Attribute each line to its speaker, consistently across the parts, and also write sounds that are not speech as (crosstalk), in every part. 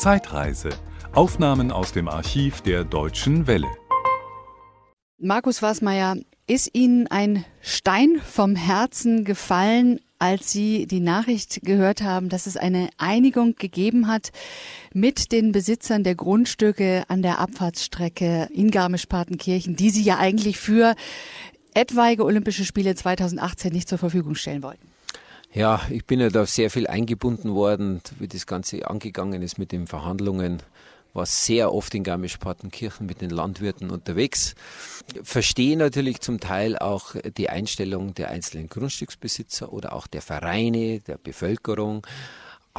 Speaker 1: Zeitreise. Aufnahmen aus dem Archiv der Deutschen Welle.
Speaker 2: Markus Wasmeier, ist Ihnen ein Stein vom Herzen gefallen, als Sie die Nachricht gehört haben, dass es eine Einigung gegeben hat mit den Besitzern der Grundstücke an der Abfahrtsstrecke in Garmisch-Partenkirchen, die Sie ja eigentlich für etwaige Olympische Spiele 2018 nicht zur Verfügung stellen wollten?
Speaker 3: Ja, ich bin ja da sehr viel eingebunden worden, wie das Ganze angegangen ist mit den Verhandlungen. War sehr oft in Garmisch-Partenkirchen mit den Landwirten unterwegs. Verstehe natürlich zum Teil auch die Einstellung der einzelnen Grundstücksbesitzer oder auch der Vereine, der Bevölkerung.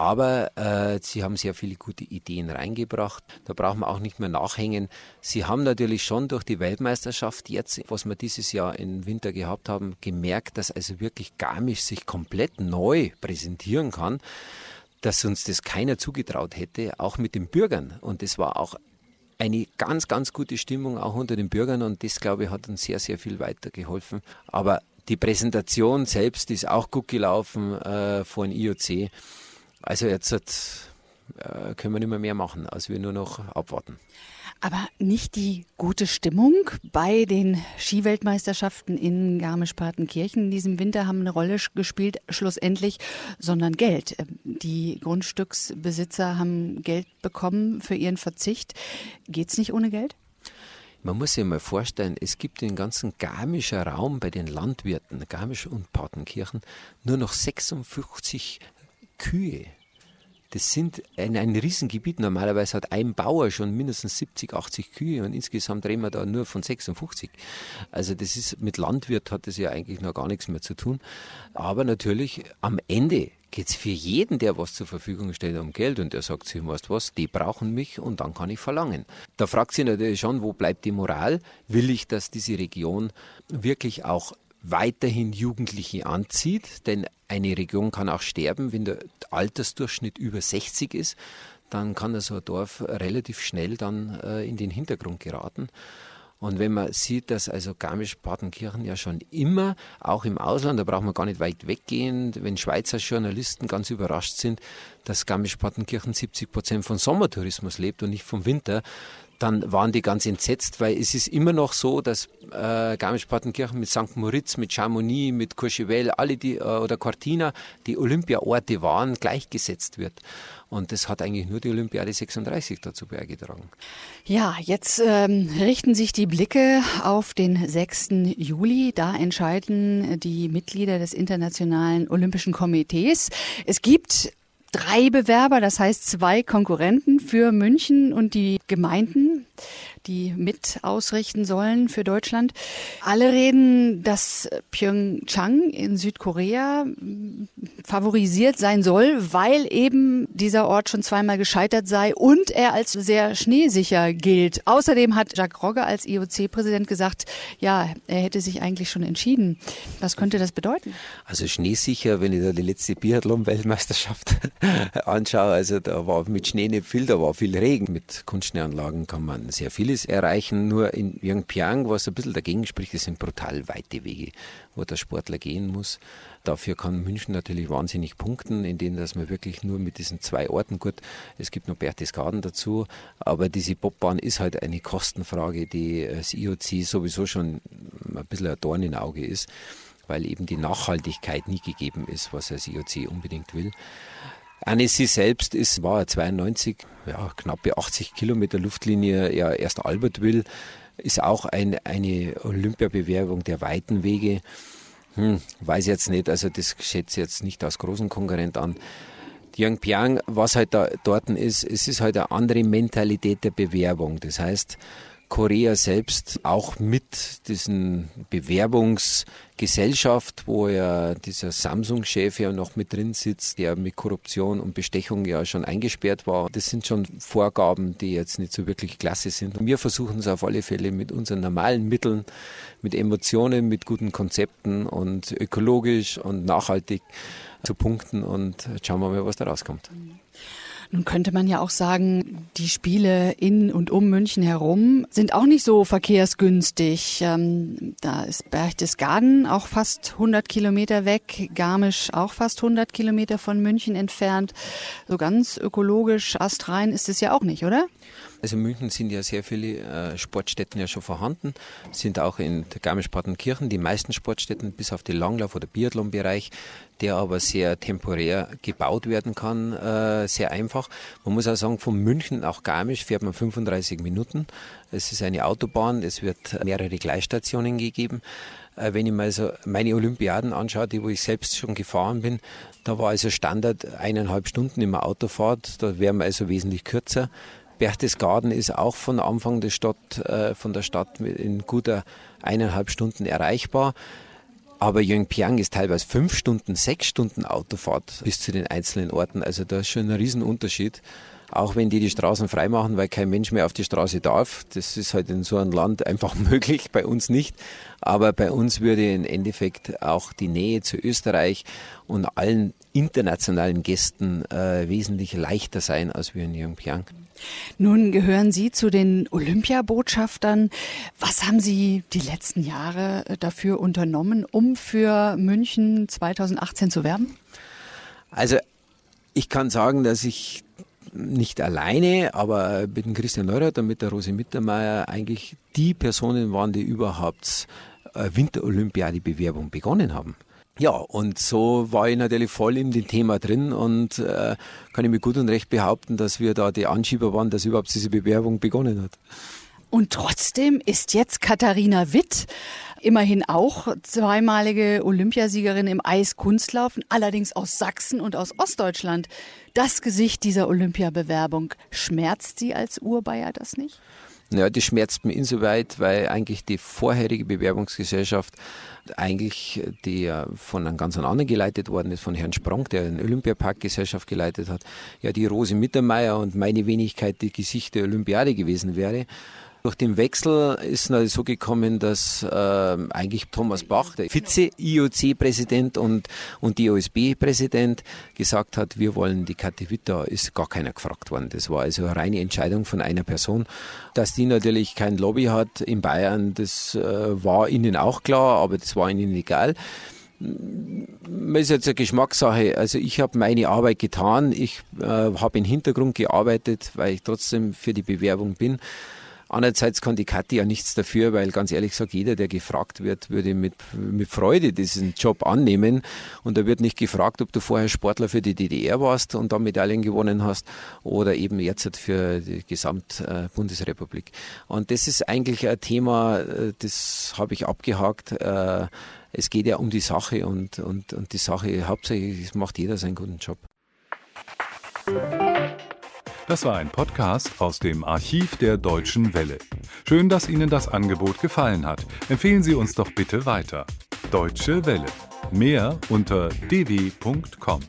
Speaker 3: Aber äh, sie haben sehr viele gute Ideen reingebracht. Da braucht man auch nicht mehr nachhängen. Sie haben natürlich schon durch die Weltmeisterschaft jetzt, was wir dieses Jahr im Winter gehabt haben, gemerkt, dass also wirklich Garmisch sich komplett neu präsentieren kann, dass uns das keiner zugetraut hätte, auch mit den Bürgern. Und das war auch eine ganz, ganz gute Stimmung auch unter den Bürgern und das, glaube ich, hat uns sehr, sehr viel weitergeholfen. Aber die Präsentation selbst ist auch gut gelaufen äh, dem IOC. Also jetzt äh, können wir nicht mehr mehr machen, als wir nur noch abwarten.
Speaker 2: Aber nicht die gute Stimmung bei den Skiweltmeisterschaften in Garmisch-Partenkirchen in diesem Winter haben eine Rolle gespielt, schlussendlich, sondern Geld. Ähm, die Grundstücksbesitzer haben Geld bekommen für ihren Verzicht. Geht es nicht ohne Geld?
Speaker 3: Man muss sich mal vorstellen, es gibt den ganzen Garmischer Raum bei den Landwirten, Garmisch und Partenkirchen, nur noch 56 Kühe. Das sind ein, ein Riesengebiet. Normalerweise hat ein Bauer schon mindestens 70, 80 Kühe und insgesamt reden wir da nur von 56. Also das ist mit Landwirt hat das ja eigentlich noch gar nichts mehr zu tun. Aber natürlich am Ende geht es für jeden, der was zur Verfügung stellt, um Geld und der sagt sich, weißt was, die brauchen mich und dann kann ich verlangen. Da fragt sich natürlich schon, wo bleibt die Moral? Will ich, dass diese Region wirklich auch weiterhin Jugendliche anzieht, denn eine Region kann auch sterben, wenn der Altersdurchschnitt über 60 ist, dann kann so ein Dorf relativ schnell dann äh, in den Hintergrund geraten. Und wenn man sieht, dass also Garmisch-Partenkirchen ja schon immer, auch im Ausland, da braucht man gar nicht weit weggehen, wenn Schweizer Journalisten ganz überrascht sind, dass Garmisch-Partenkirchen 70 Prozent von Sommertourismus lebt und nicht vom Winter, dann waren die ganz entsetzt, weil es ist immer noch so, dass äh, Garmisch-Partenkirchen mit St. Moritz, mit Chamonix, mit Courchevel, alle die äh, oder Cortina, die Olympiaorte waren, gleichgesetzt wird. Und das hat eigentlich nur die Olympiade 36 dazu beigetragen.
Speaker 2: Ja, jetzt ähm, richten sich die Blicke auf den 6. Juli. Da entscheiden die Mitglieder des Internationalen Olympischen Komitees. Es gibt drei Bewerber, das heißt zwei Konkurrenten für München und die Gemeinden die mit ausrichten sollen für Deutschland. Alle reden, dass Pyeongchang in Südkorea favorisiert sein soll, weil eben dieser Ort schon zweimal gescheitert sei und er als sehr schneesicher gilt. Außerdem hat Jacques Rogge als IOC-Präsident gesagt, ja, er hätte sich eigentlich schon entschieden. Was könnte das bedeuten?
Speaker 3: Also schneesicher, wenn ich da die letzte Biathlon-Weltmeisterschaft (laughs) anschaue, also da war mit Schnee nicht viel, da war viel Regen. Mit Kunstschneeanlagen kann man sehr viele vieles erreichen. Nur in Yangpyang, was ein bisschen dagegen spricht, das sind brutal weite Wege, wo der Sportler gehen muss. Dafür kann München natürlich wahnsinnig punkten, indem dass man wirklich nur mit diesen zwei Orten, gut, es gibt noch Berchtesgaden dazu, aber diese Bobbahn ist halt eine Kostenfrage, die das IOC sowieso schon ein bisschen ein Dorn im Auge ist, weil eben die Nachhaltigkeit nie gegeben ist, was das IOC unbedingt will. Annecy selbst ist, war 92, ja, knappe 80 Kilometer Luftlinie, ja, erst Albertville, ist auch ein, eine Olympiabewerbung der weiten Wege. Hm, weiß jetzt nicht, also das schätze ich jetzt nicht als großen Konkurrent an. Yangpyang, was halt da dort ist, es ist halt eine andere Mentalität der Bewerbung. Das heißt, Korea selbst auch mit diesen Bewerbungsgesellschaft, wo ja dieser Samsung-Chef ja noch mit drin sitzt, der mit Korruption und Bestechung ja schon eingesperrt war. Das sind schon Vorgaben, die jetzt nicht so wirklich klasse sind. Wir versuchen es auf alle Fälle mit unseren normalen Mitteln, mit Emotionen, mit guten Konzepten und ökologisch und nachhaltig zu punkten und schauen wir mal, was da rauskommt.
Speaker 2: Nun könnte man ja auch sagen, die Spiele in und um München herum sind auch nicht so verkehrsgünstig. Ähm, da ist Berchtesgaden auch fast 100 Kilometer weg, Garmisch auch fast 100 Kilometer von München entfernt. So ganz ökologisch astrein ist es ja auch nicht, oder?
Speaker 3: Also in München sind ja sehr viele äh, Sportstätten ja schon vorhanden, sind auch in der Garmisch-Partenkirchen die meisten Sportstätten, bis auf den Langlauf- oder Biathlon-Bereich, der aber sehr temporär gebaut werden kann, äh, sehr einfach. Man muss auch sagen, von München nach Garmisch fährt man 35 Minuten. Es ist eine Autobahn, es wird mehrere Gleisstationen gegeben äh, wenn ich mal so meine Olympiaden anschaue, die wo ich selbst schon gefahren bin, da war also Standard eineinhalb Stunden immer Autofahrt, da wären wir also wesentlich kürzer. Berchtesgaden ist auch von Anfang der Stadt, äh, von der Stadt in guter eineinhalb Stunden erreichbar. Aber Yongpyang ist teilweise fünf Stunden, sechs Stunden Autofahrt bis zu den einzelnen Orten. Also da ist schon ein Riesenunterschied. Auch wenn die die Straßen freimachen, weil kein Mensch mehr auf die Straße darf. Das ist halt in so einem Land einfach (laughs) möglich, bei uns nicht. Aber bei uns würde im Endeffekt auch die Nähe zu Österreich und allen internationalen Gästen äh, wesentlich leichter sein als wir in Yongpyang.
Speaker 2: Nun gehören Sie zu den Olympiabotschaftern. Was haben Sie die letzten Jahre äh, dafür unternommen, um für München 2018 zu werben?
Speaker 3: Also ich kann sagen, dass ich nicht alleine, aber mit dem Christian Neurath und mit der Rose Mittermeier eigentlich die Personen waren, die überhaupt äh, Winterolympiade-Bewerbung begonnen haben. Ja, und so war ich natürlich voll in dem Thema drin und äh, kann ich mir gut und recht behaupten, dass wir da die Anschieber waren, dass überhaupt diese Bewerbung begonnen hat.
Speaker 2: Und trotzdem ist jetzt Katharina Witt immerhin auch zweimalige Olympiasiegerin im Eiskunstlaufen, allerdings aus Sachsen und aus Ostdeutschland. Das Gesicht dieser Olympiabewerbung, schmerzt sie als Urbayer das nicht?
Speaker 3: Ja, das schmerzt mir insoweit, weil eigentlich die vorherige Bewerbungsgesellschaft eigentlich die von einem ganz anderen geleitet worden ist, von Herrn Sprong, der eine Olympiapark-Gesellschaft geleitet hat, ja die Rose Mittermeier und meine Wenigkeit die Gesicht der Olympiade gewesen wäre. Durch den Wechsel ist es so gekommen, dass äh, eigentlich Thomas Bach, der Vize-IOC-Präsident und, und DOSB-Präsident, gesagt hat, wir wollen die Witter, ist gar keiner gefragt worden. Das war also eine reine Entscheidung von einer Person. Dass die natürlich kein Lobby hat in Bayern, das äh, war ihnen auch klar, aber das war ihnen egal das ist jetzt eine Geschmackssache. Also ich habe meine Arbeit getan. Ich äh, habe im Hintergrund gearbeitet, weil ich trotzdem für die Bewerbung bin. Andererseits kann die Kathi ja nichts dafür, weil ganz ehrlich gesagt, jeder, der gefragt wird, würde mit, mit Freude diesen Job annehmen. Und da wird nicht gefragt, ob du vorher Sportler für die DDR warst und da Medaillen gewonnen hast oder eben jetzt für die Gesamtbundesrepublik. Und das ist eigentlich ein Thema, äh, das habe ich abgehakt. Äh, es geht ja um die Sache und, und, und die Sache hauptsächlich macht jeder seinen guten Job.
Speaker 1: Das war ein Podcast aus dem Archiv der Deutschen Welle. Schön, dass Ihnen das Angebot gefallen hat. Empfehlen Sie uns doch bitte weiter. Deutsche Welle. Mehr unter dw.com.